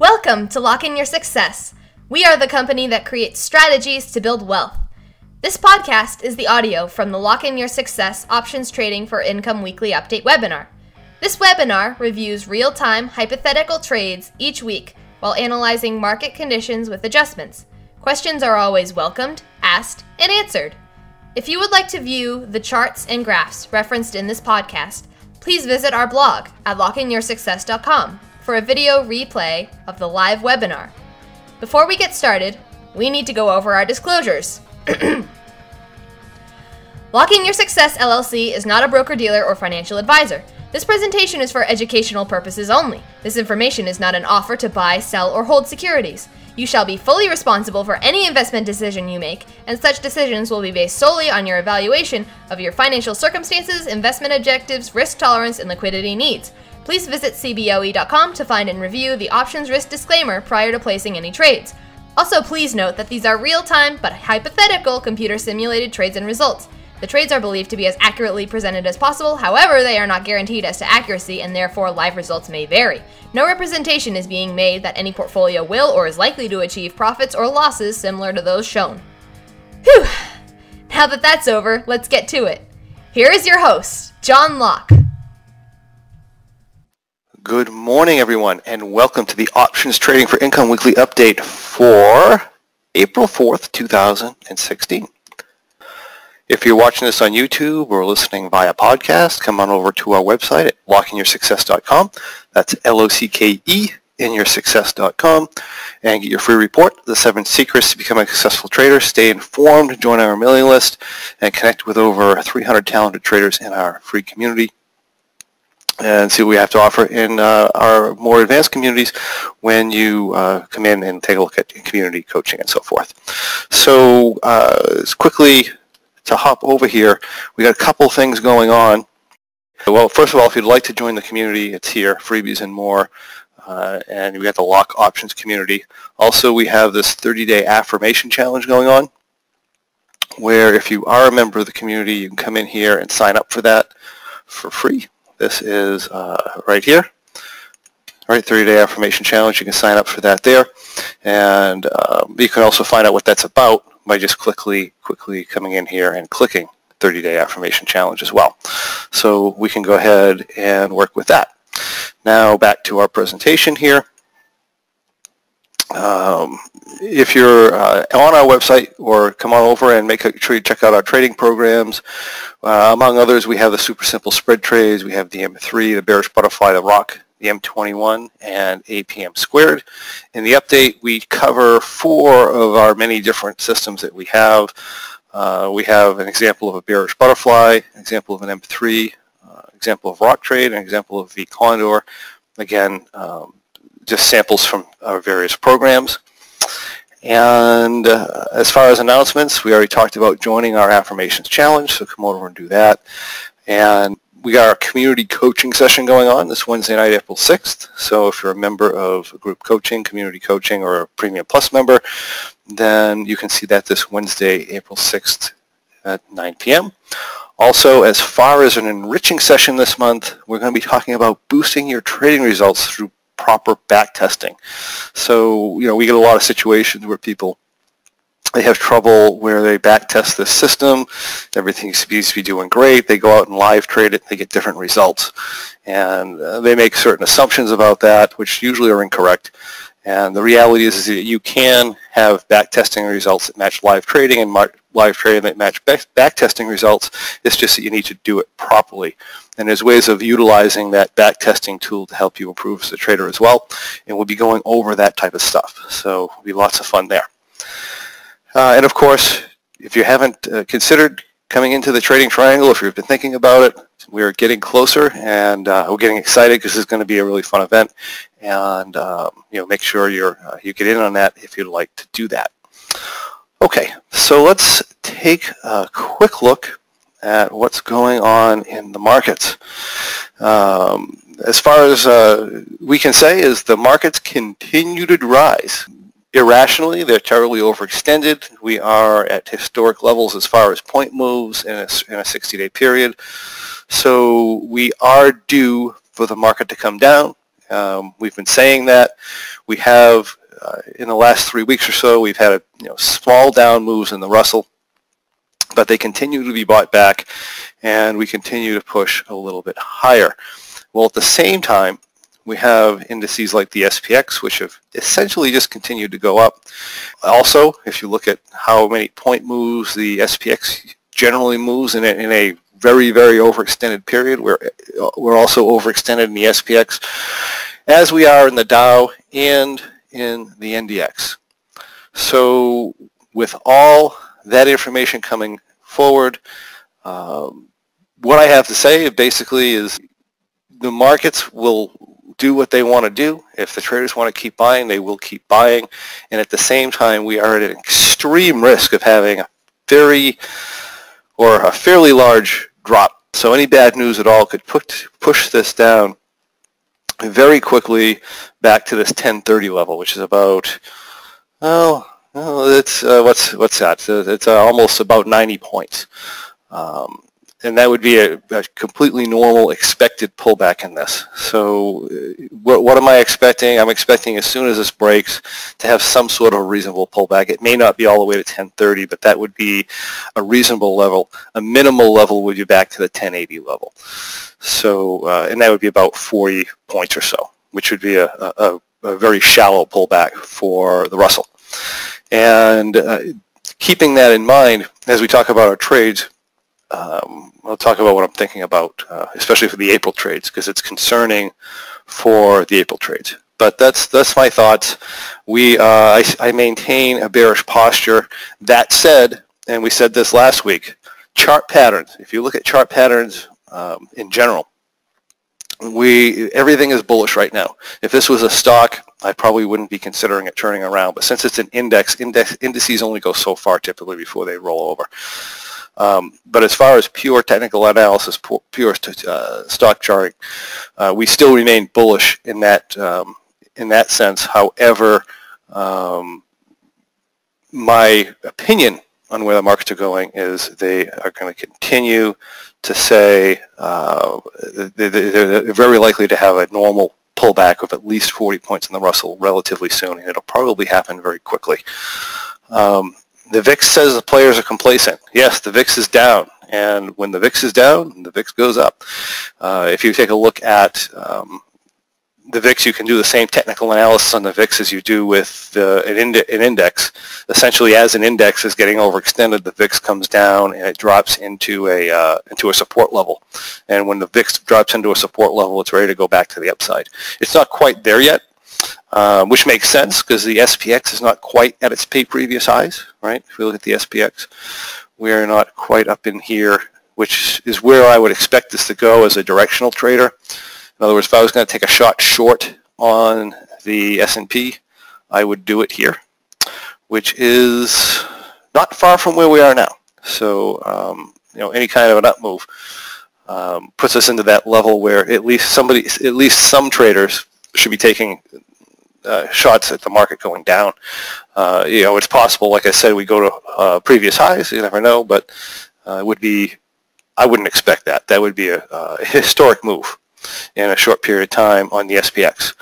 Welcome to Lock In Your Success. We are the company that creates strategies to build wealth. This podcast is the audio from the Lock In Your Success Options Trading for Income Weekly Update webinar. This webinar reviews real time hypothetical trades each week while analyzing market conditions with adjustments. Questions are always welcomed, asked, and answered. If you would like to view the charts and graphs referenced in this podcast, please visit our blog at lockeinyoursuccess.com for a video replay of the live webinar. Before we get started, we need to go over our disclosures. Locke In Your Success LLC is not a broker dealer or financial advisor. This presentation is for educational purposes only. This information is not an offer to buy, sell, or hold securities. You shall be fully responsible for any investment decision you make, and such decisions will be based solely on your evaluation of your financial circumstances, investment objectives, risk tolerance, and liquidity needs. Please visit CBOE.com to find and review the options risk disclaimer prior to placing any trades. Also, please note that these are real time but hypothetical computer simulated trades and results. The trades are believed to be as accurately presented as possible, however, they are not guaranteed as to accuracy and therefore live results may vary. No representation is being made that any portfolio will or is likely to achieve profits or losses similar to those shown. Whew! Now that that's over, let's get to it. Here is your host, John Locke. Good morning, everyone, and welcome to the Options Trading for Income Weekly Update for April 4th, 2016. If you're watching this on YouTube or listening via podcast, come on over to our website at lockeinyoursuccess.com. That's L-O-C-K-E in yoursuccess.com and get your free report, The Seven Secrets to Becoming a Successful Trader. Stay informed, join our mailing list, and connect with over 300 talented traders in our free community and see what we have to offer in uh, our more advanced communities when you uh, come in and take a look at community coaching and so forth. So uh, quickly to hop over here, we got a couple things going on. Well, first of all, if you'd like to join the community, it's here, freebies and more. Uh, and we got the lock options community. Also, we have this 30-day affirmation challenge going on, where if you are a member of the community, you can come in here and sign up for that for free this is uh, right here. Right, 30-day affirmation challenge. You can sign up for that there, and um, you can also find out what that's about by just quickly, quickly coming in here and clicking 30-day affirmation challenge as well. So we can go ahead and work with that. Now back to our presentation here. Um, if you're uh, on our website or come on over and make sure you check out our trading programs. Uh, among others, we have the super simple spread trades. We have the M3, the bearish butterfly, the rock, the M21, and APM squared. In the update, we cover four of our many different systems that we have. Uh, we have an example of a bearish butterfly, an example of an M3, uh, example of rock trade, an example of the condor. Again, um, just samples from our various programs. And uh, as far as announcements, we already talked about joining our Affirmations Challenge, so come over and do that. And we got our community coaching session going on this Wednesday night, April 6th. So if you're a member of group coaching, community coaching, or a Premium Plus member, then you can see that this Wednesday, April 6th at 9 p.m. Also, as far as an enriching session this month, we're going to be talking about boosting your trading results through proper back testing. So, you know, we get a lot of situations where people they have trouble where they back test the system. Everything seems to be doing great. They go out and live trade it. They get different results. And uh, they make certain assumptions about that, which usually are incorrect. And the reality is, is that you can have back testing results that match live trading and live trading that match back testing results. It's just that you need to do it properly. And there's ways of utilizing that back testing tool to help you improve as a trader as well. And we'll be going over that type of stuff. So it'll be lots of fun there. Uh, and of course, if you haven't uh, considered coming into the trading triangle, if you've been thinking about it, we're getting closer and uh, we're getting excited because it's going to be a really fun event. And um, you know, make sure you're uh, you get in on that if you'd like to do that. Okay, so let's take a quick look at what's going on in the markets. Um, as far as uh, we can say is the markets continue to rise. Irrationally, they're terribly overextended. We are at historic levels as far as point moves in a, in a 60-day period. So we are due for the market to come down. Um, we've been saying that. We have, uh, in the last three weeks or so, we've had a you know, small down moves in the Russell, but they continue to be bought back, and we continue to push a little bit higher. Well, at the same time, we have indices like the SPX, which have essentially just continued to go up. Also, if you look at how many point moves the SPX generally moves in a, in a very, very overextended period, we're, we're also overextended in the SPX, as we are in the Dow and in the NDX. So with all that information coming forward, um, what I have to say basically is the markets will do what they want to do. If the traders want to keep buying, they will keep buying. And at the same time, we are at an extreme risk of having a very or a fairly large drop. So any bad news at all could put, push this down very quickly back to this 1030 level, which is about, oh, well, it's uh, what's what's that? It's uh, almost about 90 points. Um, and that would be a, a, completely normal expected pullback in this. So uh, what, what, am I expecting? I'm expecting as soon as this breaks to have some sort of a reasonable pullback. It may not be all the way to 1030, but that would be a reasonable level. A minimal level would be back to the 1080 level. So, uh, and that would be about 40 points or so, which would be a, a, a very shallow pullback for the Russell. And uh, keeping that in mind, as we talk about our trades, um, I'll talk about what I'm thinking about, uh, especially for the April trades, because it's concerning for the April trades. But that's that's my thoughts. We uh, I, I maintain a bearish posture. That said, and we said this last week, chart patterns. If you look at chart patterns um, in general, we everything is bullish right now. If this was a stock, I probably wouldn't be considering it turning around. But since it's an index, index indices only go so far typically before they roll over. Um, but as far as pure technical analysis, pure uh, stock charting, uh, we still remain bullish in that um, in that sense. However, um, my opinion on where the markets are going is they are going to continue to say uh, they're very likely to have a normal pullback of at least 40 points in the Russell relatively soon, and it'll probably happen very quickly. Um, the VIX says the players are complacent. Yes, the VIX is down. And when the VIX is down, the VIX goes up. Uh, if you take a look at um, the VIX, you can do the same technical analysis on the VIX as you do with the, an, ind- an, index. Essentially, as an index is getting overextended, the VIX comes down and it drops into a uh, into a support level. And when the VIX drops into a support level, it's ready to go back to the upside. It's not quite there yet, um, which makes sense because the SPX is not quite at its previous highs, right? If we look at the SPX, we are not quite up in here, which is where I would expect this to go as a directional trader. In other words, if I was going to take a shot short on the S&P, I would do it here, which is not far from where we are now. So, um, you know, any kind of an up move um, puts us into that level where at least somebody, at least some traders should be taking uh, shots at the market going down. Uh, you know, it's possible, like I said, we go to uh, previous highs. You never know, but uh, it would be. I wouldn't expect that. That would be a, a, historic move in a short period of time on the SPX.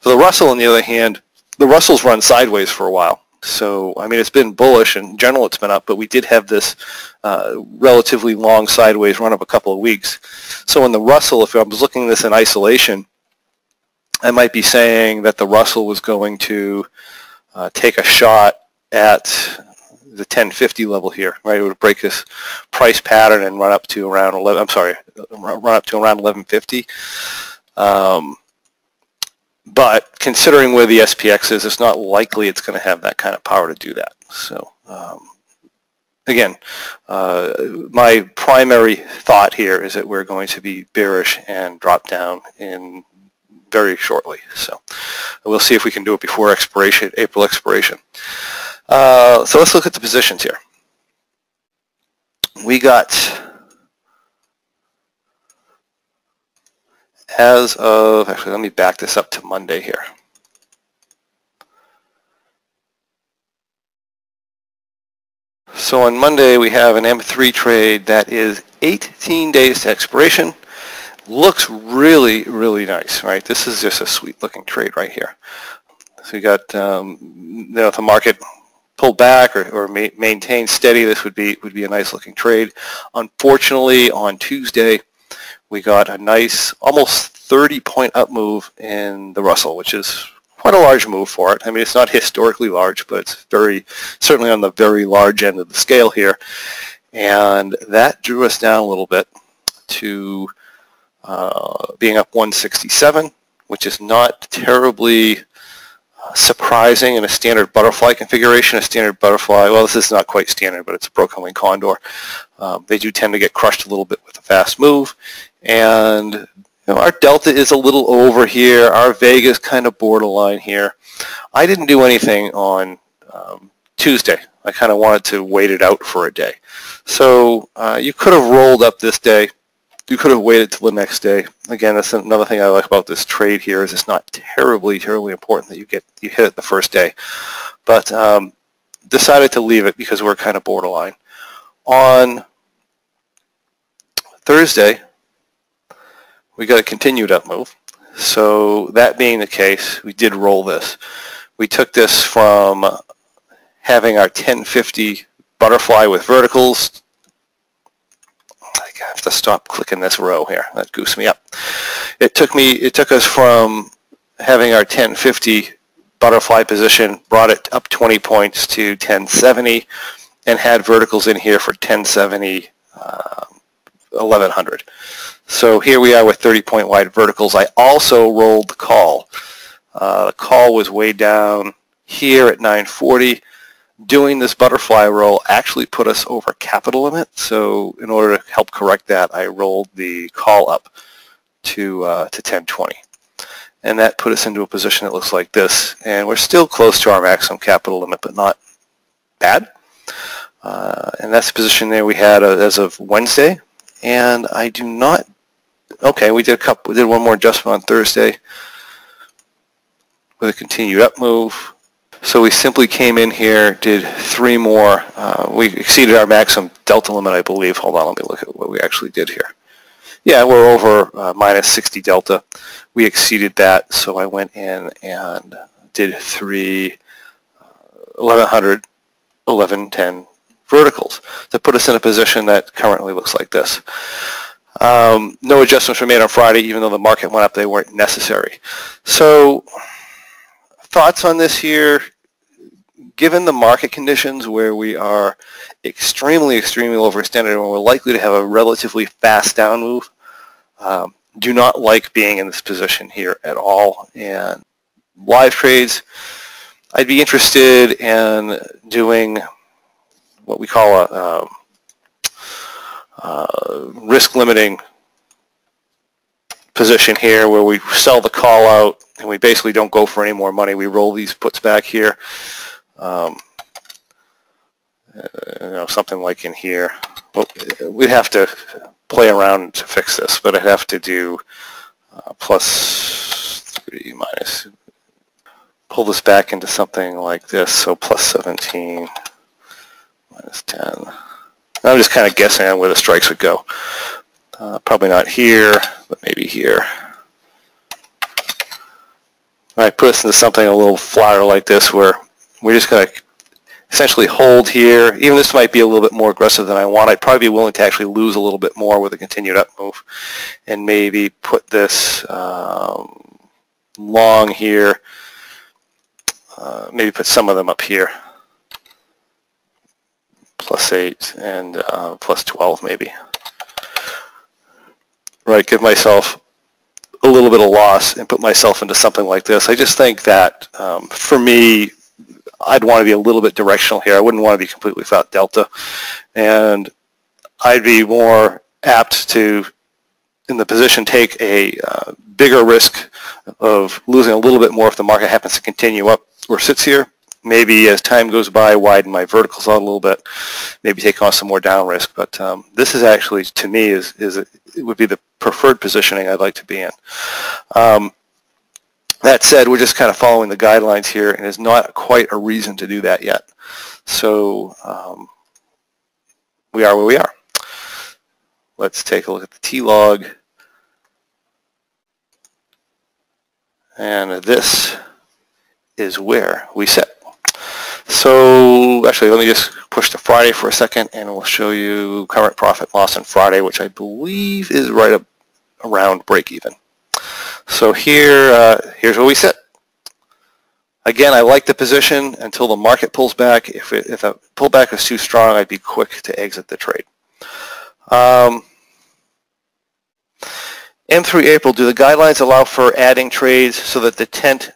For the Russell, on the other hand, the Russell's run sideways for a while. So, I mean, it's been bullish. In general, it's been up, but we did have this uh, relatively long sideways run of a couple of weeks. So in the Russell, if I was looking at this in isolation, I might be saying that the Russell was going to uh, take a shot at the 1050 level here, right? It would break this price pattern and run up to around 11, I'm sorry, run up to around 1150. Um, but considering where the SPX is, it's not likely it's going to have that kind of power to do that. So um, again, uh, my primary thought here is that we're going to be bearish and drop down in very shortly. So we'll see if we can do it before expiration, April expiration. Uh, so let's look at the positions here. We got, as of, actually let me back this up to Monday here. So on Monday we have an M3 trade that is 18 days to expiration looks really, really nice, right? This is just a sweet looking trade right here. So you got, um, you know, if the market pulled back or, or ma- maintained steady, this would be would be a nice looking trade. Unfortunately, on Tuesday, we got a nice, almost 30 point up move in the Russell, which is quite a large move for it. I mean, it's not historically large, but it's very, certainly on the very large end of the scale here. And that drew us down a little bit to uh, being up 167, which is not terribly uh, surprising in a standard butterfly configuration. A standard butterfly, well, this is not quite standard, but it's a broken wing condor. Um, they do tend to get crushed a little bit with a fast move. And you know, our delta is a little over here. Our vega is kind of borderline here. I didn't do anything on um, Tuesday. I kind of wanted to wait it out for a day. So uh, you could have rolled up this day you could have waited till the next day. Again, that's another thing I like about this trade here is it's not terribly, terribly important that you get you hit it the first day. But um, decided to leave it because we're kind of borderline. On Thursday, we got a continued up move. So that being the case, we did roll this. We took this from having our 1050 butterfly with verticals I have to stop clicking this row here. That goose me up. It took me, it took us from having our 1050 butterfly position, brought it up 20 points to 1070, and had verticals in here for 1070, uh, 1100. So here we are with 30 point wide verticals. I also rolled the call. Uh, the call was way down here at 940 doing this butterfly roll actually put us over capital limit. So in order to help correct that, I rolled the call up to, uh, to 1020. And that put us into a position that looks like this. And we're still close to our maximum capital limit, but not bad. Uh, and that's the position there we had uh, as of Wednesday. And I do not, okay, we did a couple, we did one more adjustment on Thursday with a continued up move. So we simply came in here, did three more. Uh, we exceeded our maximum delta limit, I believe. Hold on, let me look at what we actually did here. Yeah, we're over uh, minus 60 delta. We exceeded that, so I went in and did three uh, 1100, 1110 verticals to put us in a position that currently looks like this. Um, no adjustments were made on Friday, even though the market went up, they weren't necessary. So thoughts on this here? given the market conditions where we are extremely, extremely overextended and we're likely to have a relatively fast down move, um, do not like being in this position here at all. And live trades, I'd be interested in doing what we call a um, uh, risk limiting position here where we sell the call out and we basically don't go for any more money. We roll these puts back here um, you know, something like in here. Well, we'd have to play around to fix this, but I'd have to do uh, plus 3 minus, pull this back into something like this, so plus 17 minus 10. I'm just kind of guessing on where the strikes would go. Uh, probably not here, but maybe here. Right, put us into something a little flatter like this where we're just going to essentially hold here. Even this might be a little bit more aggressive than I want. I'd probably be willing to actually lose a little bit more with a continued up move and maybe put this um, long here. Uh, maybe put some of them up here. Plus 8 and uh, plus 12 maybe. Right, give myself a little bit of loss and put myself into something like this. I just think that um, for me, I'd want to be a little bit directional here. I wouldn't want to be completely without delta. And I'd be more apt to, in the position, take a uh, bigger risk of losing a little bit more if the market happens to continue up or sits here. Maybe as time goes by, widen my verticals out a little bit. Maybe take on some more down risk. But um, this is actually, to me, is, is it would be the preferred positioning I'd like to be in. Um, that said, we're just kind of following the guidelines here, and it's not quite a reason to do that yet. So um, we are where we are. Let's take a look at the T-log. And this is where we sit. So actually, let me just push to Friday for a second, and we'll show you current profit loss on Friday, which I believe is right up around break even. So here, uh, here's where we sit. Again, I like the position until the market pulls back. If, it, if a pullback is too strong, I'd be quick to exit the trade. Um, M3 April, do the guidelines allow for adding trades so that the tent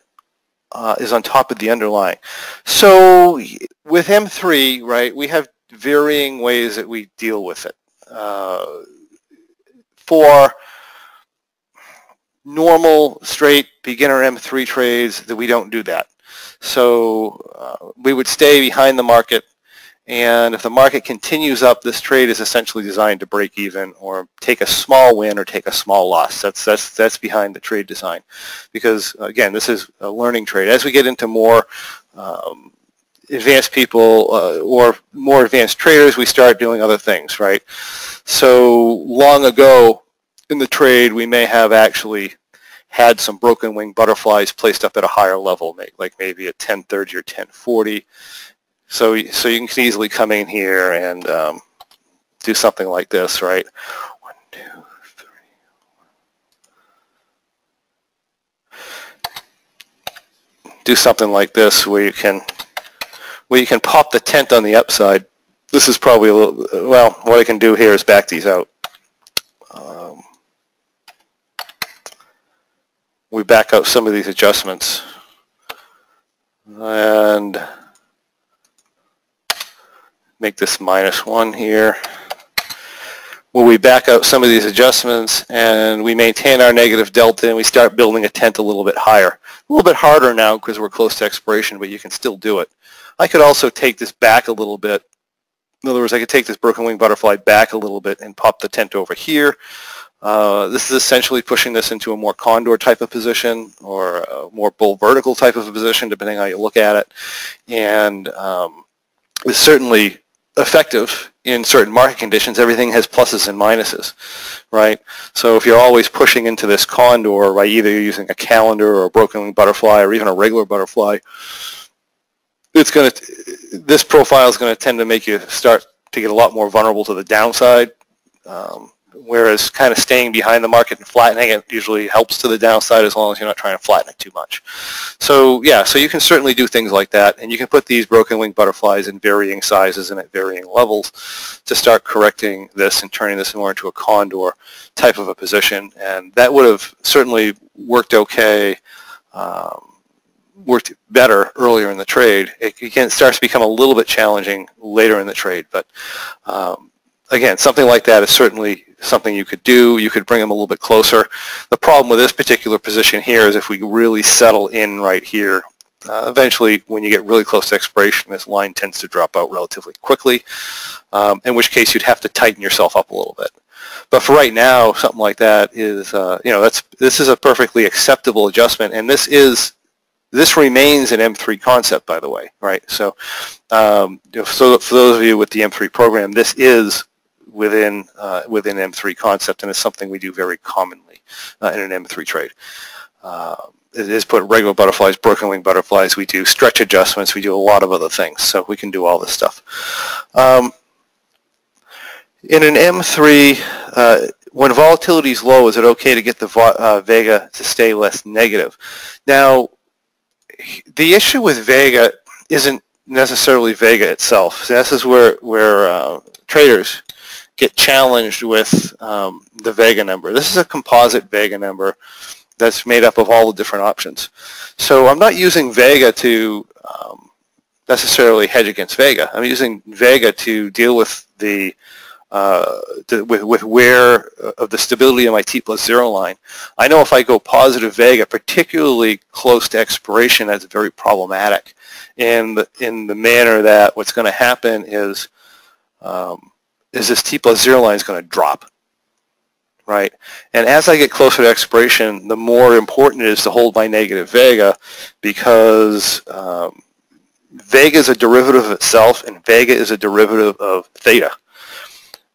uh, is on top of the underlying? So with M3, right, we have varying ways that we deal with it. Uh, for normal, straight, beginner M3 trades, that we don't do that. So uh, we would stay behind the market and if the market continues up, this trade is essentially designed to break even or take a small win or take a small loss. That's, that's, that's behind the trade design. Because, again, this is a learning trade. As we get into more um, advanced people uh, or more advanced traders, we start doing other things, right? So long ago in the trade, we may have actually had some broken wing butterflies placed up at a higher level, like maybe a 1030 or 1040 so, so you can easily come in here and um, do something like this, right? One, two, three. Do something like this where you can where you can pop the tent on the upside. This is probably a little, well, what I can do here is back these out. Um, we back out some of these adjustments. And make this minus 1 here. When we back out some of these adjustments and we maintain our negative delta and we start building a tent a little bit higher. A little bit harder now because we're close to expiration, but you can still do it. I could also take this back a little bit. In other words, I could take this broken wing butterfly back a little bit and pop the tent over here. Uh, this is essentially pushing this into a more condor type of position or a more bull vertical type of a position, depending how you look at it. And um, it's certainly effective in certain market conditions. Everything has pluses and minuses, right? So if you're always pushing into this condor, right, either using a calendar or a broken butterfly or even a regular butterfly, it's going to, this profile is going to tend to make you start to get a lot more vulnerable to the downside. Um, whereas kind of staying behind the market and flattening it usually helps to the downside as long as you're not trying to flatten it too much. So yeah, so you can certainly do things like that, and you can put these broken wing butterflies in varying sizes and at varying levels to start correcting this and turning this more into a condor type of a position, and that would have certainly worked okay. Um, worked better earlier in the trade. It, again, it starts to become a little bit challenging later in the trade, but um, again, something like that is certainly something you could do. You could bring them a little bit closer. The problem with this particular position here is if we really settle in right here, uh, eventually when you get really close to expiration, this line tends to drop out relatively quickly, um, in which case you'd have to tighten yourself up a little bit. But for right now, something like that is, uh, you know, that's this is a perfectly acceptable adjustment, and this is this remains an M3 concept, by the way, right? So, um, so for those of you with the M3 program, this is within uh, within M3 concept, and it's something we do very commonly uh, in an M3 trade. Uh, it is put regular butterflies, broken wing butterflies. We do stretch adjustments. We do a lot of other things, so we can do all this stuff. Um, in an M3, uh, when volatility is low, is it okay to get the uh, Vega to stay less negative? Now, the issue with Vega isn't necessarily Vega itself. So this is where where uh, traders get challenged with um, the Vega number. This is a composite Vega number that's made up of all the different options. So I'm not using Vega to um, necessarily hedge against Vega. I'm using Vega to deal with the uh, to, with, with where uh, of the stability of my T plus zero line. I know if I go positive Vega, particularly close to expiration, that's very problematic in the, in the manner that what's going to happen is um, is this T plus zero line is going to drop, right? And as I get closer to expiration, the more important it is to hold my negative Vega because um, Vega is a derivative of itself and Vega is a derivative of theta.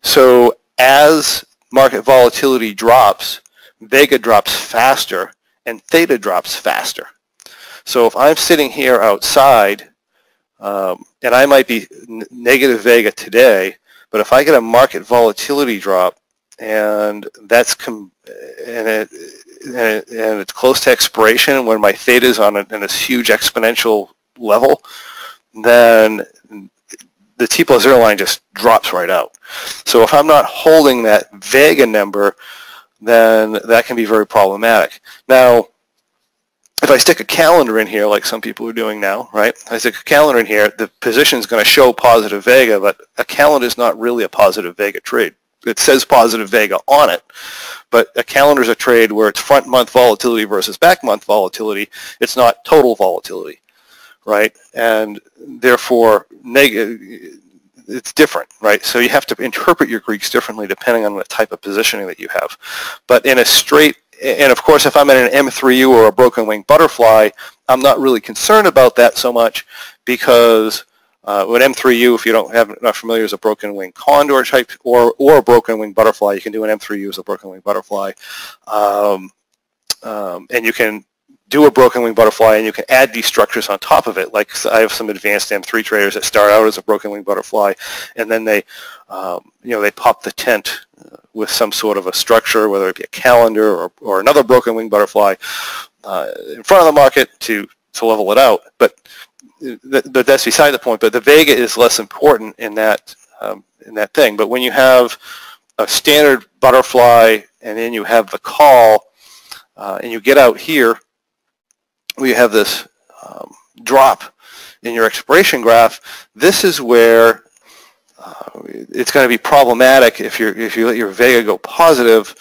So as market volatility drops, Vega drops faster and theta drops faster. So if I'm sitting here outside, um, and I might be negative vega today, but if I get a market volatility drop, and that's com- and it, and, it, and it's close to expiration when my theta is on a, in this huge exponential level, then the T plus zero line just drops right out. So if I'm not holding that Vega number, then that can be very problematic. Now, if I stick a calendar in here, like some people are doing now, right? I stick a calendar in here, the position is going to show positive Vega, but a calendar is not really a positive Vega trade. It says positive Vega on it, but a calendar is a trade where it's front month volatility versus back month volatility. It's not total volatility right? And therefore, neg- it's different, right? So you have to interpret your Greeks differently depending on the type of positioning that you have. But in a straight, and of course, if I'm in an M3U or a broken wing butterfly, I'm not really concerned about that so much because uh, with M3U, if you don't have not familiar as a broken wing condor type or or a broken wing butterfly, you can do an M3U as a broken wing butterfly, um, um, and you can do a broken wing butterfly and you can add these structures on top of it. Like I have some advanced M3 traders that start out as a broken wing butterfly and then they, um, you know, they pop the tent uh, with some sort of a structure, whether it be a calendar or, or another broken wing butterfly uh, in front of the market to, to level it out. But, but that's beside the point. But the Vega is less important in that, um, in that thing. But when you have a standard butterfly and then you have the call uh, and you get out here we have this um, drop in your expiration graph, this is where uh, it's going to be problematic if you if you let your vega go positive.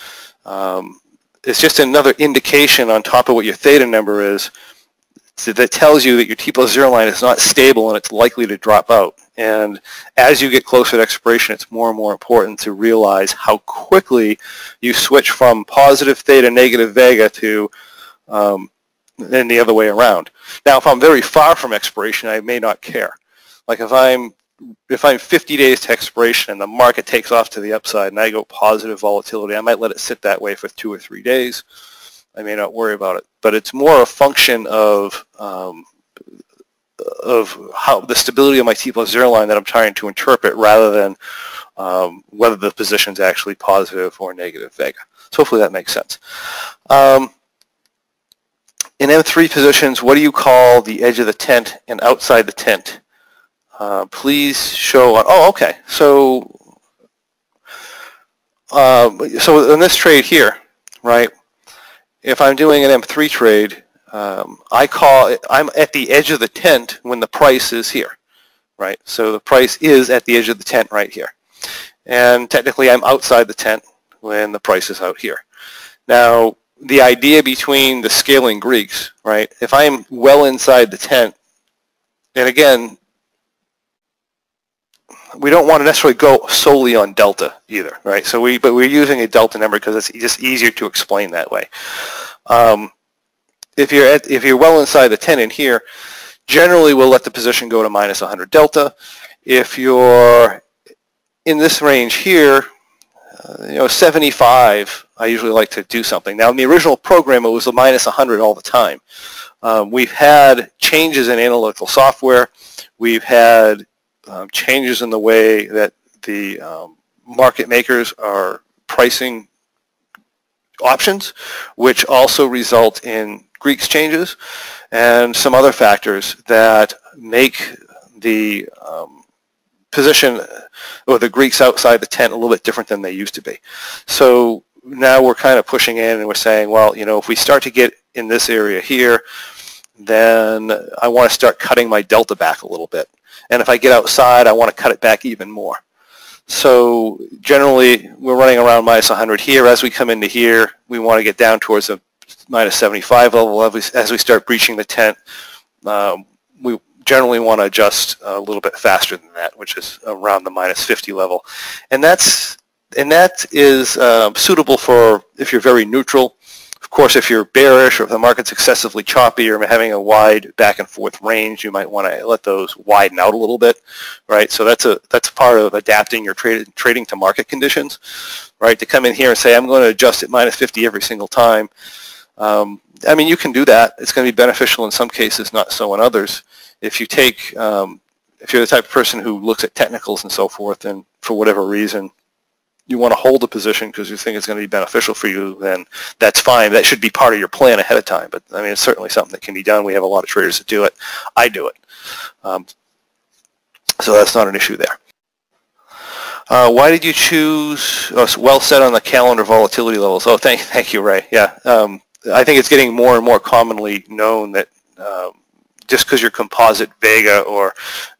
Um, it's just another indication on top of what your theta number is that tells you that your T plus zero line is not stable and it's likely to drop out. And as you get closer to expiration, it's more and more important to realize how quickly you switch from positive theta, negative vega to um, than the other way around. Now, if I'm very far from expiration, I may not care. Like if I'm if I'm 50 days to expiration and the market takes off to the upside and I go positive volatility, I might let it sit that way for two or three days. I may not worry about it, but it's more a function of um, of how the stability of my T plus zero line that I'm trying to interpret rather than um, whether the position is actually positive or negative vega. So hopefully that makes sense. Um, in M3 positions, what do you call the edge of the tent and outside the tent? Uh, please show on, oh, okay. So, uh, so in this trade here, right, if I'm doing an M3 trade, um, I call it, I'm at the edge of the tent when the price is here, right? So the price is at the edge of the tent right here. And technically I'm outside the tent when the price is out here. Now, the idea between the scaling Greeks, right? If I'm well inside the tent, and again, we don't want to necessarily go solely on delta either, right? So we, but we're using a delta number because it's just easier to explain that way. Um, if you're at, if you're well inside the tent in here, generally we'll let the position go to minus 100 delta. If you're in this range here, uh, you know, 75, I usually like to do something. Now, in the original program, it was a minus 100 all the time. Um, we've had changes in analytical software. We've had um, changes in the way that the um, market makers are pricing options, which also result in Greeks changes and some other factors that make the um, position or the Greeks outside the tent a little bit different than they used to be. So now we're kind of pushing in and we're saying, well, you know, if we start to get in this area here, then I want to start cutting my delta back a little bit. And if I get outside, I want to cut it back even more. So generally, we're running around minus 100 here. As we come into here, we want to get down towards a minus 75 level. As we, as we start breaching the tent, um, we generally want to adjust a little bit faster than that, which is around the minus 50 level. And that's and that is uh, suitable for if you're very neutral. Of course, if you're bearish or if the market's excessively choppy or having a wide back and forth range, you might want to let those widen out a little bit, right? So that's a that's part of adapting your trade, trading to market conditions, right? To come in here and say I'm going to adjust at minus 50 every single time, Um, I mean, you can do that. It's going to be beneficial in some cases, not so in others. If you take, um, if you're the type of person who looks at technicals and so forth, and for whatever reason you want to hold a position because you think it's going to be beneficial for you, then that's fine. That should be part of your plan ahead of time. But I mean, it's certainly something that can be done. We have a lot of traders that do it. I do it. Um, so that's not an issue there. Uh, why did you choose, oh, well set on the calendar volatility levels. Oh, thank, thank you, Ray. Yeah, um, I think it's getting more and more commonly known that um, just because your composite vega or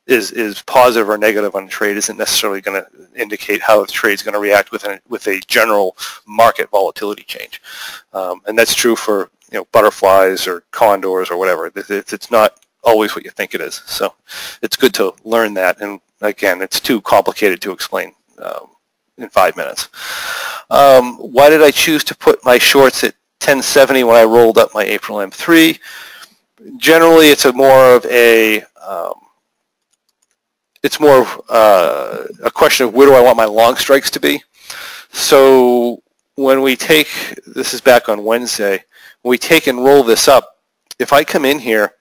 is is positive or negative on trade isn't necessarily going to indicate how the trade is going to react with a, with a general market volatility change, um, and that's true for you know butterflies or condors or whatever. It's, it's not always what you think it is. So it's good to learn that. And again, it's too complicated to explain um, in five minutes. Um, why did I choose to put my shorts at 1070 when I rolled up my April M3? Generally, it's a more of a um, it's more uh, a question of where do I want my long strikes to be. So when we take, this is back on Wednesday, when we take and roll this up, if I come in here,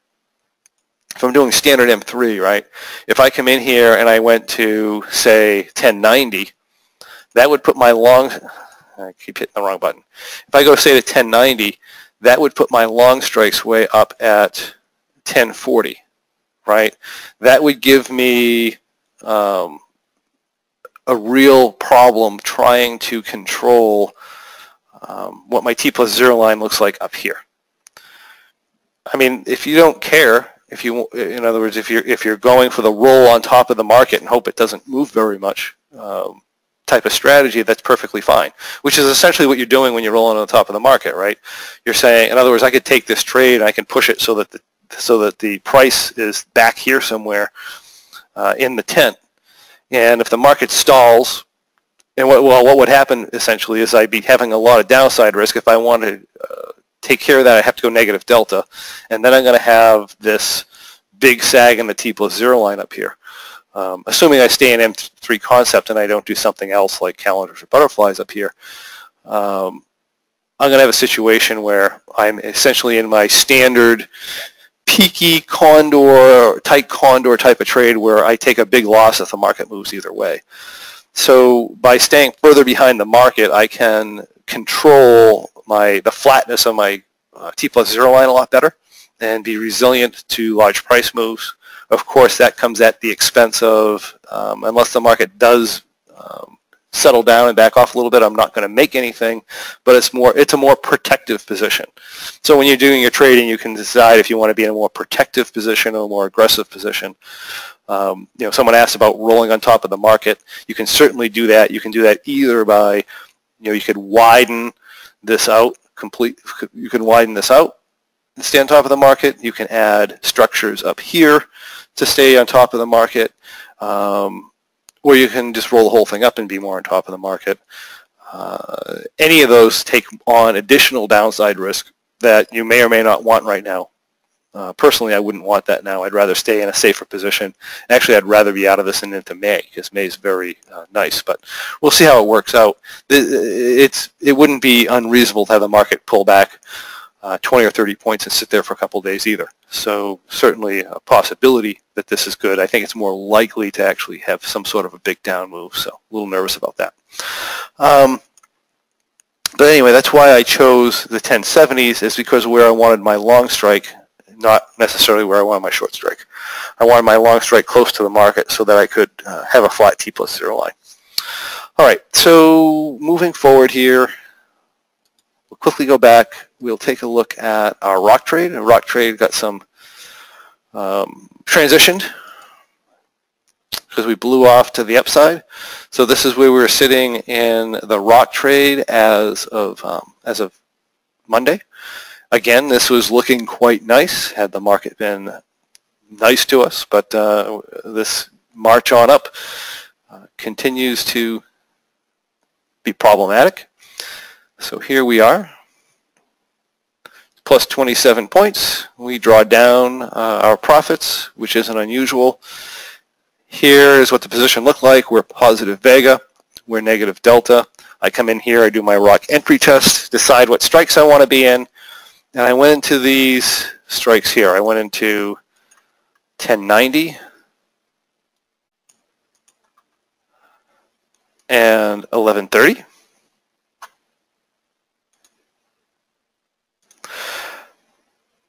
if I'm doing standard M3, right, if I come in here and I went to, say, 1090, that would put my long, I keep hitting the wrong button. If I go, say, to 1090, that would put my long strikes way up at 1040 right? That would give me um, a real problem trying to control um, what my T plus zero line looks like up here. I mean, if you don't care, if you, in other words, if you're if you're going for the roll on top of the market and hope it doesn't move very much, um, type of strategy, that's perfectly fine. Which is essentially what you're doing when you're rolling on the top of the market, right? You're saying, in other words, I could take this trade and I can push it so that the so that the price is back here somewhere uh, in the tent. And if the market stalls, and what, well, what would happen essentially is I'd be having a lot of downside risk. If I want to uh, take care of that, I have to go negative delta. And then I'm going to have this big sag in the T plus zero line up here. Um, assuming I stay in M3 concept and I don't do something else like calendars or butterflies up here, um, I'm going to have a situation where I'm essentially in my standard peaky condor, tight condor type of trade where I take a big loss if the market moves either way. So by staying further behind the market, I can control my the flatness of my uh, T plus zero line a lot better and be resilient to large price moves. Of course, that comes at the expense of, um, unless the market does um, settle down and back off a little bit. I'm not going to make anything, but it's more it's a more protective position. So when you're doing your trading, you can decide if you want to be in a more protective position or a more aggressive position. Um, you know, someone asked about rolling on top of the market. You can certainly do that. You can do that either by, you know, you could widen this out complete. You can widen this out and stay on top of the market. You can add structures up here to stay on top of the market. Um, or you can just roll the whole thing up and be more on top of the market. Uh, any of those take on additional downside risk that you may or may not want right now. Uh, personally, I wouldn't want that now. I'd rather stay in a safer position. Actually, I'd rather be out of this and into May because May is very uh, nice. But we'll see how it works out. It's it wouldn't be unreasonable to have the market pull back uh, 20 or 30 points and sit there for a couple days either. So certainly a possibility that this is good. I think it's more likely to actually have some sort of a big down move, so a little nervous about that. Um, but anyway, that's why I chose the 1070s is because where I wanted my long strike, not necessarily where I wanted my short strike. I wanted my long strike close to the market so that I could uh, have a flat T plus zero line. All right, so moving forward here, we'll quickly go back we'll take a look at our rock trade. And rock trade got some um, transitioned because we blew off to the upside. So this is where we were sitting in the rock trade as of um, as of Monday. Again, this was looking quite nice had the market been nice to us, but uh, this march on up uh, continues to be problematic. So here we are plus 27 points. We draw down uh, our profits, which isn't unusual. Here is what the position looked like. We're positive vega. We're negative delta. I come in here, I do my rock entry test, decide what strikes I want to be in. and I went into these strikes here. I went into 1090 and 1130.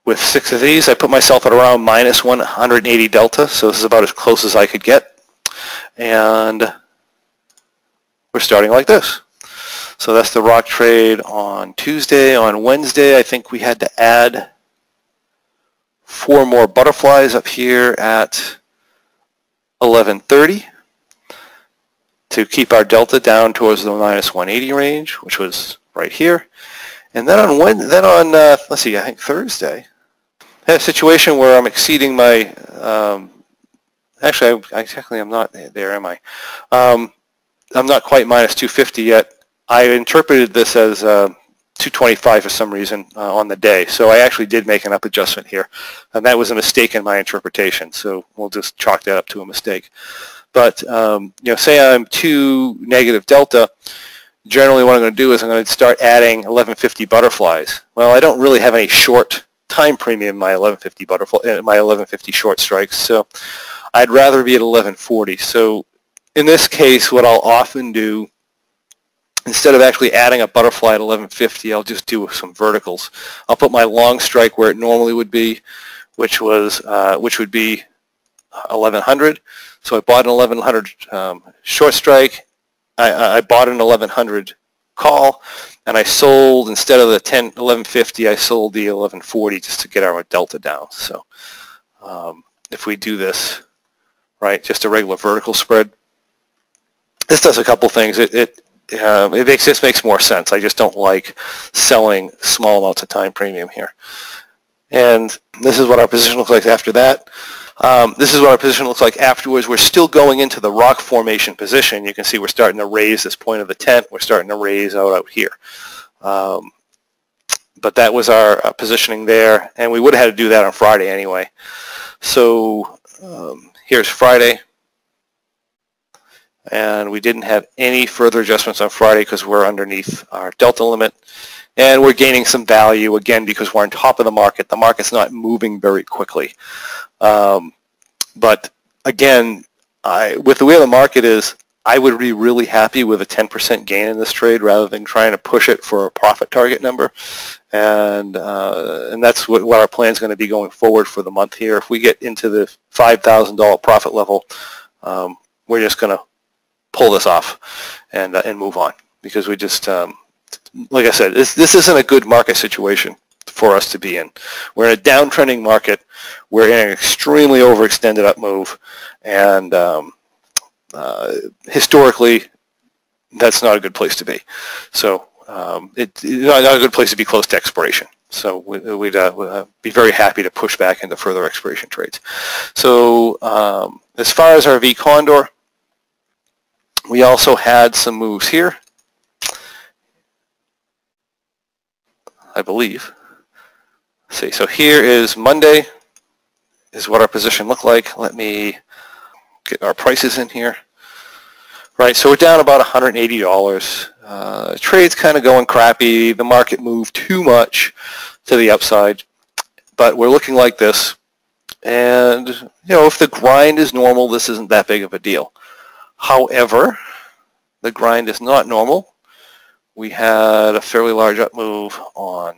With six of these, I put myself at around minus 180 delta, so this is about as close as I could get. And we're starting like this. So that's the rock trade on Tuesday. On Wednesday, I think we had to add four more butterflies up here at 1130 to keep our delta down towards the minus 180 range, which was right here. And then on when, then on uh, let's see, I think Thursday, had a situation where I'm exceeding my, um, actually, I, exactly, I'm not there, am I? Um, I'm not quite minus 250 yet. I interpreted this as uh, 225 for some reason uh, on the day. So I actually did make an up adjustment here. And that was a mistake in my interpretation. So we'll just chalk that up to a mistake. But, um, you know, say I'm two negative delta, generally what I'm going to do is I'm going to start adding 1150 butterflies. Well, I don't really have any short time premium my 1150 butterfly, uh, my 1150 short strikes. So I'd rather be at 1140. So in this case, what I'll often do, instead of actually adding a butterfly at 1150, I'll just do some verticals. I'll put my long strike where it normally would be, which was uh, which would be 1100. So I bought an 1100 um, short strike. I, I bought an 1100 call and I sold instead of the 10 1150 I sold the 1140 just to get our delta down. So um, if we do this right just a regular vertical spread this does a couple things. It it, uh, it makes this makes more sense. I just don't like selling small amounts of time premium here and this is what our position looks like after that um, this is what our position looks like afterwards. We're still going into the rock formation position. You can see we're starting to raise this point of the tent. We're starting to raise out out here. Um, but that was our uh, positioning there, and we would have had to do that on Friday anyway. So um, here's Friday, and we didn't have any further adjustments on Friday because we're underneath our delta limit. And we're gaining some value, again, because we're on top of the market. The market's not moving very quickly. Um, but again, I, with the way the market is, I would be really happy with a 10% gain in this trade rather than trying to push it for a profit target number. And uh, and that's what, what our plan is going to be going forward for the month here. If we get into the $5,000 profit level, um, we're just going to pull this off and, uh, and move on because we just, um, like I said, this, this isn't a good market situation for us to be in. We're in a downtrending market. We're in an extremely overextended up move, and um, uh, historically, that's not a good place to be. So um, it's not, a good place to be close to expiration. So we, would uh, uh, be very happy to push back into further expiration trades. So um, as far as our V Condor, we also had some moves here. I believe see, so here is Monday, is what our position looked like. Let me get our prices in here. Right, so we're down about $180. Uh, trade's kind of going crappy. The market moved too much to the upside, but we're looking like this. And, you know, if the grind is normal, this isn't that big of a deal. However, the grind is not normal. We had a fairly large up move on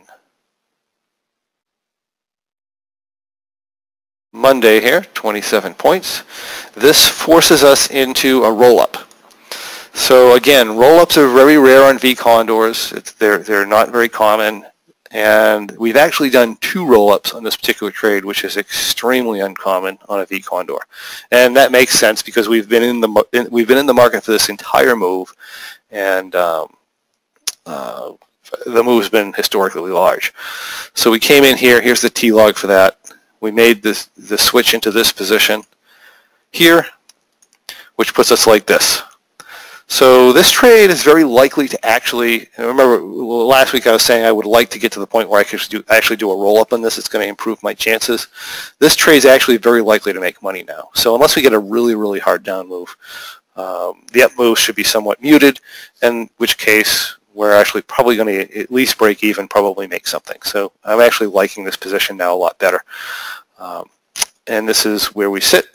Monday here, 27 points. This forces us into a roll-up. So again, roll-ups are very rare on V condors. It's, they're, they're not very common. And we've actually done two roll-ups on this particular trade, which is extremely uncommon on a V condor. And that makes sense because we've been in the, in, we've been in the market for this entire move. And um, uh, the move's been historically large. So we came in here. Here's the T-log for that we made this the switch into this position here, which puts us like this. So this trade is very likely to actually, remember last week I was saying I would like to get to the point where I could do, actually do a roll-up on this. It's going to improve my chances. This trade is actually very likely to make money now. So unless we get a really, really hard down move, um, the up move should be somewhat muted, in which case we're actually probably going to at least break even, probably make something. So I'm actually liking this position now a lot better. Um, and this is where we sit.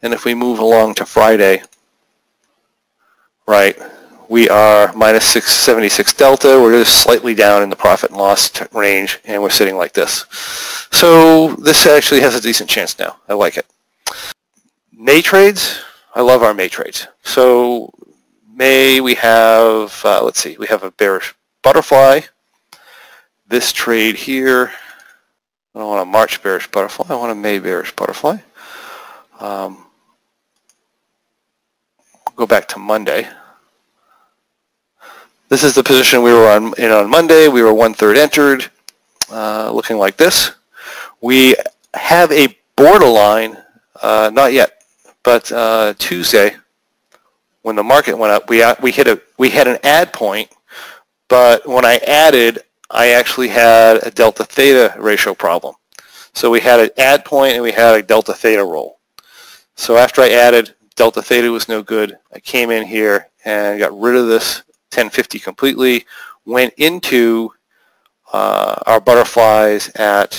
And if we move along to Friday, right, we are minus 676 delta. We're just slightly down in the profit and loss range, and we're sitting like this. So this actually has a decent chance now. I like it. May trades, I love our May trades. So May we have, uh, let's see, we have a bearish butterfly. This trade here, I don't want a March bearish butterfly, I want a May bearish butterfly. Um, go back to Monday. This is the position we were on, in on Monday. We were one-third entered, uh, looking like this. We have a borderline, uh, not yet, but uh, Tuesday, when the market went up, we we hit a we had an add point, but when I added, I actually had a delta theta ratio problem. So we had an add point and we had a delta theta roll. So after I added, delta theta was no good. I came in here and got rid of this 1050 completely, went into uh, our butterflies at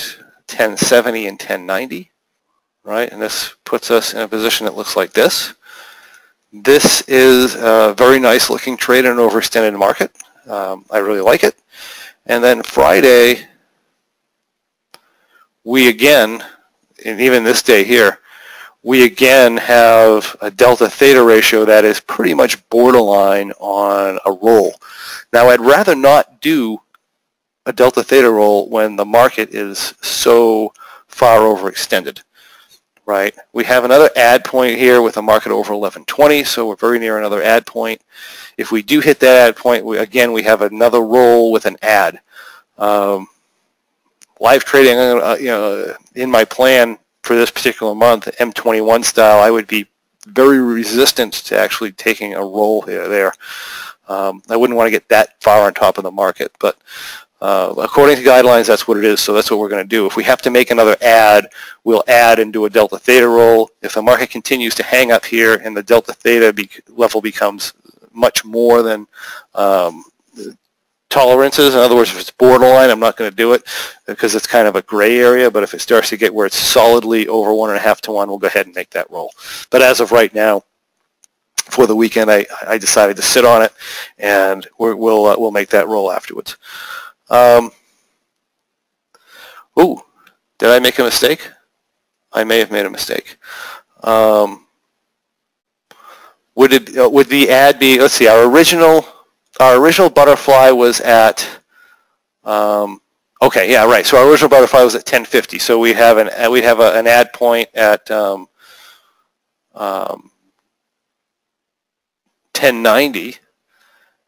1070 and 1090, right? And this puts us in a position that looks like this. This is a very nice looking trade in an overextended market. Um, I really like it. And then Friday, we again, and even this day here, we again have a delta theta ratio that is pretty much borderline on a roll. Now I'd rather not do a delta theta roll when the market is so far overextended right? We have another add point here with a market over 1120, so we're very near another add point. If we do hit that add point, we, again, we have another roll with an add. Um, live trading, uh, you know, in my plan for this particular month, M21 style, I would be very resistant to actually taking a roll here there. Um, I wouldn't want to get that far on top of the market, but uh, according to guidelines, that's what it is, so that's what we're going to do. If we have to make another add, we'll add and do a delta theta roll. If the market continues to hang up here and the delta theta be level becomes much more than um, tolerances, in other words, if it's borderline, I'm not going to do it because it's kind of a gray area, but if it starts to get where it's solidly over one and a half to one, we'll go ahead and make that roll. But as of right now, for the weekend, I, I decided to sit on it, and we will uh, we'll make that roll afterwards. Um, ooh, did I make a mistake? I may have made a mistake. Um, would it uh, would the ad be? Let's see. Our original our original butterfly was at. Um, okay, yeah, right. So our original butterfly was at 1050. So we have an uh, we have a, an add point at um, um, 1090,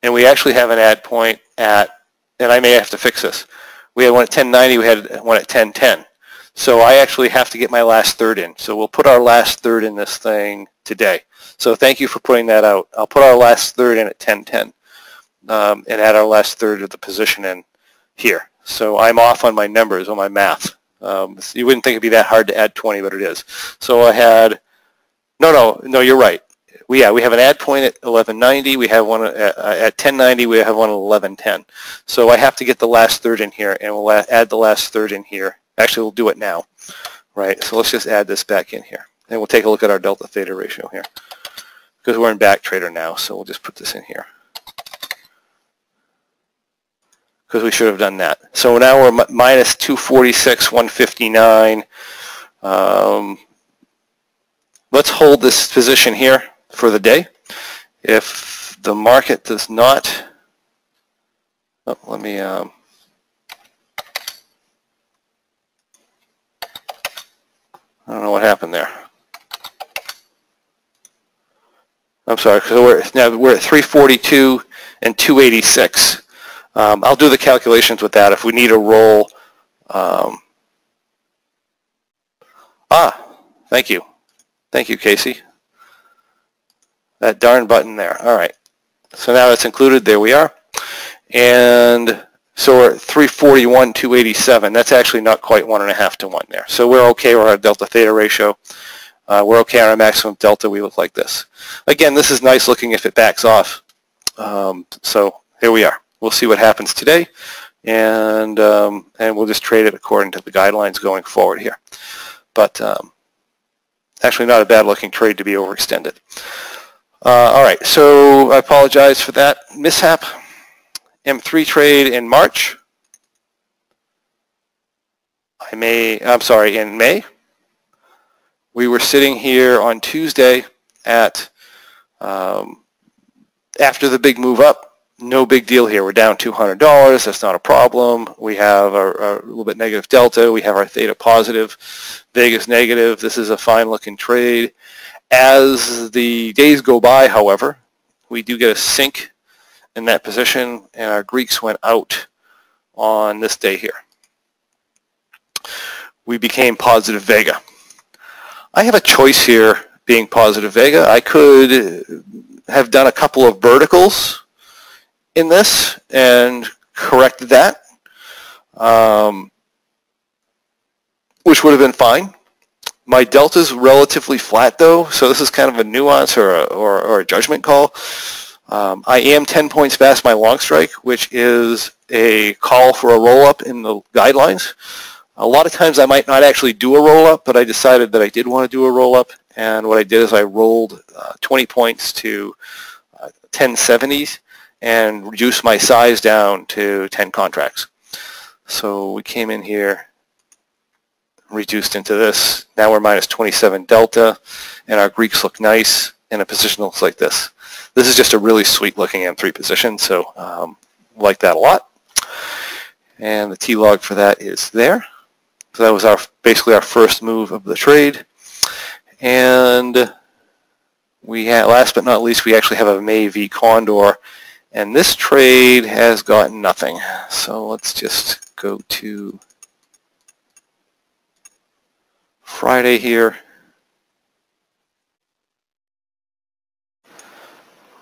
and we actually have an ad point at and I may have to fix this. We had one at 1090, we had one at 1010. So I actually have to get my last third in. So we'll put our last third in this thing today. So thank you for putting that out. I'll put our last third in at 1010 um, and add our last third of the position in here. So I'm off on my numbers, on my math. Um, you wouldn't think it'd be that hard to add 20, but it is. So I had, no, no, no, you're right we yeah we have an add point at 1190. We have one at, at 1090. We have one at 1110. So I have to get the last third in here, and we'll add the last third in here. Actually, we'll do it now, right? So let's just add this back in here, and we'll take a look at our delta theta ratio here because we're in back trader now. So we'll just put this in here because we should have done that. So now we're minus 246, 159. Um, let's hold this position here for the day. If the market does not, oh, let me, um, I don't know what happened there. I'm sorry, because we're now we're at 342 and 286. Um, I'll do the calculations with that if we need a roll. Um, ah, thank you, thank you, Casey. That darn button there. All right. So now it's included. There we are. And so we're at 341, 287. That's actually not quite one and a half to one there. So we're okay with our delta theta ratio. Uh, we're okay on our maximum delta. We look like this. Again, this is nice looking if it backs off. Um, so here we are. we'll see what happens today, and um, and we'll just trade it according to the guidelines going forward here. But um, actually, not a bad looking trade to be overextended. Uh, all right, so I apologize for that mishap. M3 trade in March. I may, I'm sorry, in May. We were sitting here on Tuesday at um, after the big move up. No big deal here. We're down $200. That's not a problem. We have a, little bit negative delta. We have our theta positive, Vegas negative. This is a fine looking trade. As the days go by, however, we do get a sink in that position and our Greeks went out on this day here. We became positive Vega. I have a choice here being positive Vega. I could have done a couple of verticals in this and corrected that, um, which would have been fine. My delta is relatively flat though, so this is kind of a nuance or a, or, or a judgment call. Um, I am 10 points past my long strike, which is a call for a roll-up in the guidelines. A lot of times I might not actually do a roll-up, but I decided that I did want to do a roll-up, and what I did is I rolled uh, 20 points to uh, 1070s and reduced my size down to 10 contracts. So we came in here, reduced into this. Now we're minus 27 delta, and our Greeks look nice, and a position looks like this. This is just a really sweet looking M3 position, so um, like that a lot. And the T-log for that is there. So that was our basically our first move of the trade. And we had, last but not least, we actually have a May V Condor. And this trade has gotten nothing. So let's just go to Friday here.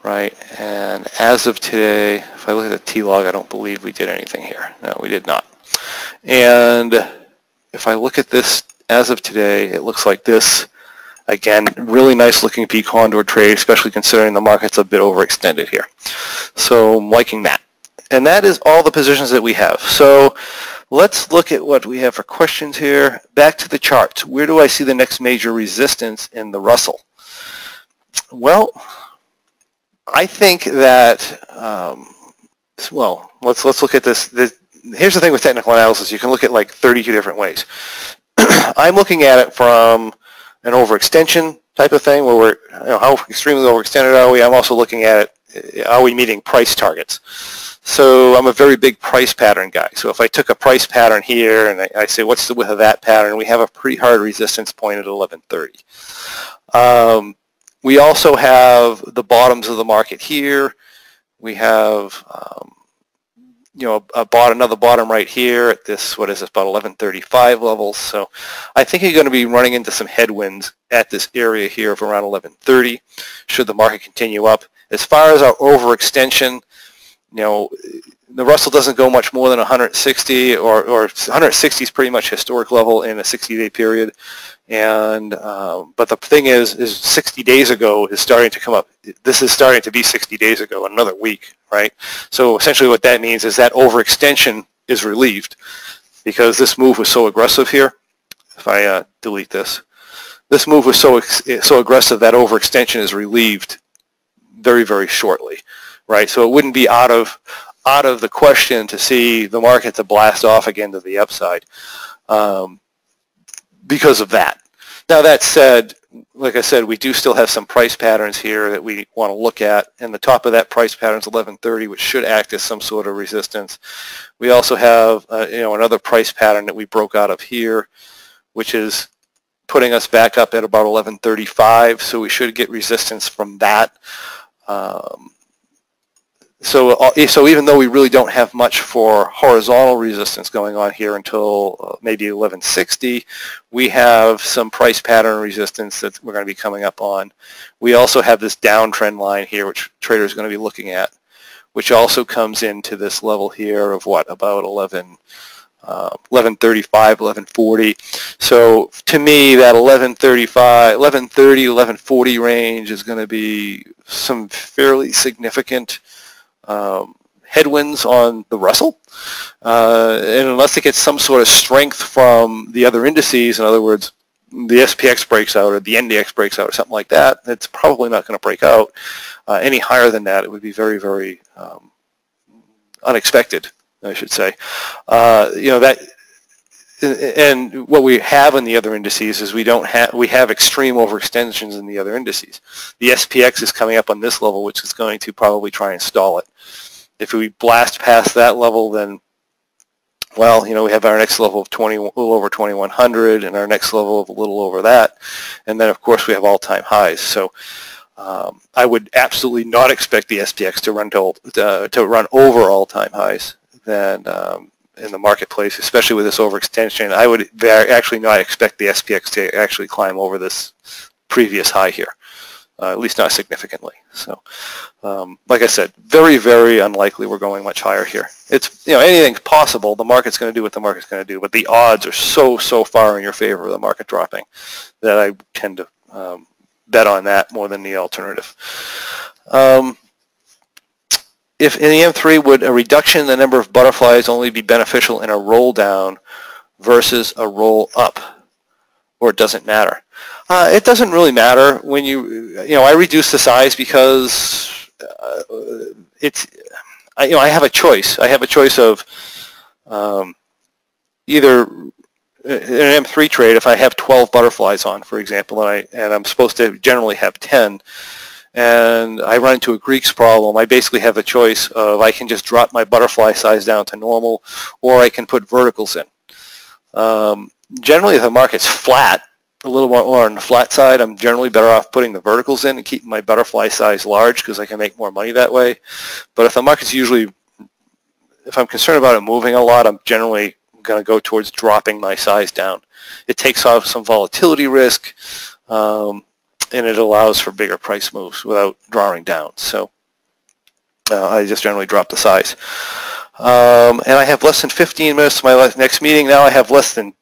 right? And as of today, if I look at the T-log, I don't believe we did anything here. No, we did not. And if I look at this as of today, it looks like this. Again, really nice looking V condor trade, especially considering the market's a bit overextended here. So I'm liking that. And that is all the positions that we have. So let's look at what we have for questions here. Back to the charts. Where do I see the next major resistance in the Russell? Well, I think that, um, well, let's let's look at this. this. Here's the thing with technical analysis: you can look at like 32 different ways. I'm looking at it from an overextension type of thing, where we're you know, how extremely overextended are we? I'm also looking at it: are we meeting price targets? So I'm a very big price pattern guy. So if I took a price pattern here and I, I say, what's the width of that pattern? We have a pretty hard resistance point at 1130. Um, we also have the bottoms of the market here. We have, um, you know, a, bought another bottom right here at this, what is this, about 1135 levels. So I think you're going to be running into some headwinds at this area here of around 1130 should the market continue up. As far as our overextension, you know, the Russell doesn't go much more than 160 or, or 160 is pretty much historic level in a 60-day period. And uh, but the thing is, is 60 days ago is starting to come up. This is starting to be 60 days ago, another week, right? So essentially, what that means is that overextension is relieved because this move was so aggressive here. If I uh, delete this, this move was so so aggressive that overextension is relieved very very shortly, right? So it wouldn't be out of out of the question to see the market to blast off again to the upside. Um, because of that. Now that said, like I said, we do still have some price patterns here that we want to look at, and the top of that price pattern is 1130, which should act as some sort of resistance. We also have, uh, you know, another price pattern that we broke out of here, which is putting us back up at about 1135, so we should get resistance from that. Um, so, uh, so even though we really don't have much for horizontal resistance going on here until uh, maybe 1160, we have some price pattern resistance that we're going to be coming up on. We also have this downtrend line here, which traders are going to be looking at, which also comes into this level here of what, about 11, uh, 1135, 1140. So to me, that 1135, 1130, 1140 range is going to be some fairly significant um, headwinds on the Russell. Uh, and unless it gets some sort of strength from the other indices, in other words, the SPX breaks out or the NDX breaks out or something like that, it's probably not going to break out. Uh, any higher than that, it would be very, very um, unexpected, I should say. Uh, you know, that and what we have in the other indices is we don't have we have extreme overextensions in the other indices. The SPX is coming up on this level, which is going to probably try and stall it. If we blast past that level, then well, you know, we have our next level of 20, a little over 2100, and our next level of a little over that, and then of course we have all-time highs. So um, I would absolutely not expect the SPX to run to, uh, to run over all-time highs. Then um, in the marketplace, especially with this overextension. I would actually not expect the SPX to actually climb over this previous high here, uh, at least not significantly. So, um, like I said, very, very unlikely we're going much higher here. It's, you know, anything's possible. The market's going to do what the market's going to do, but the odds are so, so far in your favor of the market dropping that I tend to um, bet on that more than the alternative. Um, if in the M3, would a reduction in the number of butterflies only be beneficial in a roll down versus a roll up? Or it doesn't matter? Uh, it doesn't really matter when you, you know, I reduce the size because uh, it's, I, you know, I have a choice. I have a choice of um, either in an M3 trade, if I have 12 butterflies on, for example, and, I, and I'm supposed to generally have 10, and I run into a Greeks problem, I basically have a choice of I can just drop my butterfly size down to normal or I can put verticals in. Um, generally, if the market's flat, a little more on the flat side, I'm generally better off putting the verticals in and keeping my butterfly size large because I can make more money that way. But if the market's usually, if I'm concerned about it moving a lot, I'm generally going to go towards dropping my size down. It takes off some volatility risk. Um, and it allows for bigger price moves without drawing down. So uh, I just generally drop the size. Um, and I have less than 15 minutes to my next meeting. Now I have less than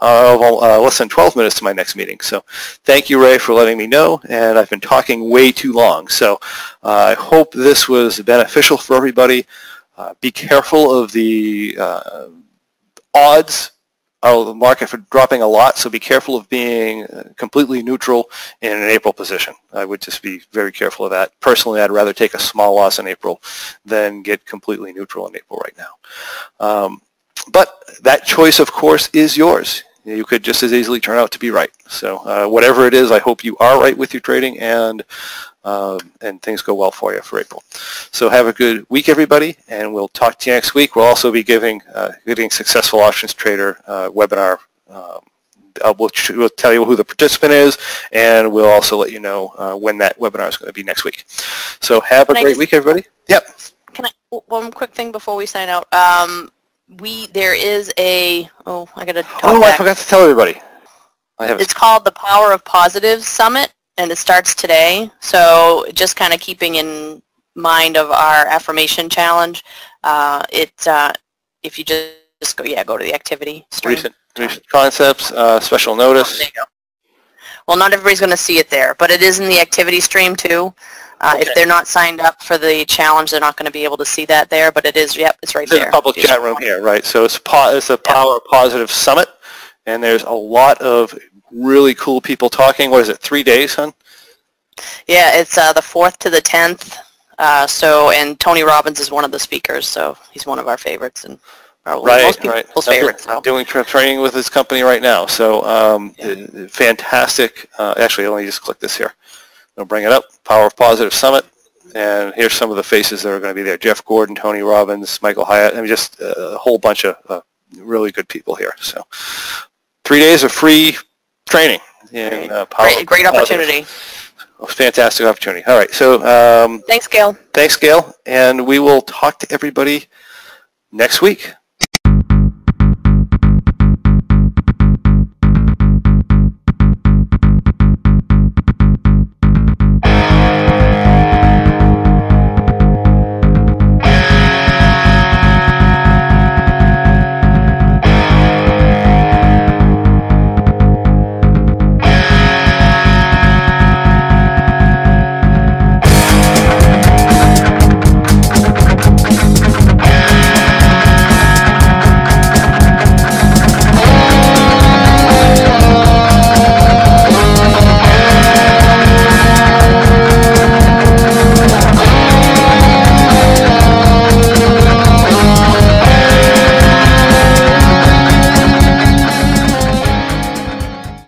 uh, uh, less than 12 minutes to my next meeting. So thank you, Ray, for letting me know. And I've been talking way too long. So uh, I hope this was beneficial for everybody. Uh, be careful of the uh, odds the market for dropping a lot, so be careful of being uh, completely neutral in an April position. I would just be very careful of that. Personally, I'd rather take a small loss in April than get completely neutral in April right now. Um, but that choice, of course, is yours. You could just as easily turn out to be right. So uh, whatever it is, I hope you are right with your trading and um, and things go well for you for April. So have a good week, everybody, and we'll talk to you next week. We'll also be giving uh, giving Successful Options Trader uh, webinar. Um, we'll, we'll, tell you who the participant is, and we'll also let you know uh, when that webinar is going to be next week. So have a can great week, everybody. Yep. Can I one quick thing before we sign out? Um, we there is a oh I gotta. oh, back. I forgot to tell everybody. I have. It's called the Power of Positives Summit and it starts today. So just kind of keeping in mind of our affirmation challenge, uh, it uh, if you just, just go yeah go to the activity stream. Recent, recent concepts, uh, special notice. There you go. Well, not everybody's going to see it there, but it is in the activity stream too. Uh, okay. If they're not signed up for the challenge, they're not going to be able to see that there, but it is, yep, it's right there. There's a public chat room here, right? So it's, po- it's a Power. Positive Summit, and there's a lot of really cool people talking. What is it, three days, son? Yeah, it's uh, the 4th to the 10th. Uh, so, and Tony Robbins is one of the speakers, so he's one of our favorites and probably right, most people's right. favorites. I'm, doing training with his company right now, so um, fantastic. Uh, actually, let me just click this here. I'll bring it up. Power of Positive Summit. And here's some of the faces that are going to be there. Jeff Gordon, Tony Robbins, Michael Hyatt. I mean, just a whole bunch of uh, really good people here. So three days of free training. In, uh, great, great opportunity. fantastic opportunity. All right. So um, thanks, Gail. Thanks, Gail. And we will talk to everybody next week.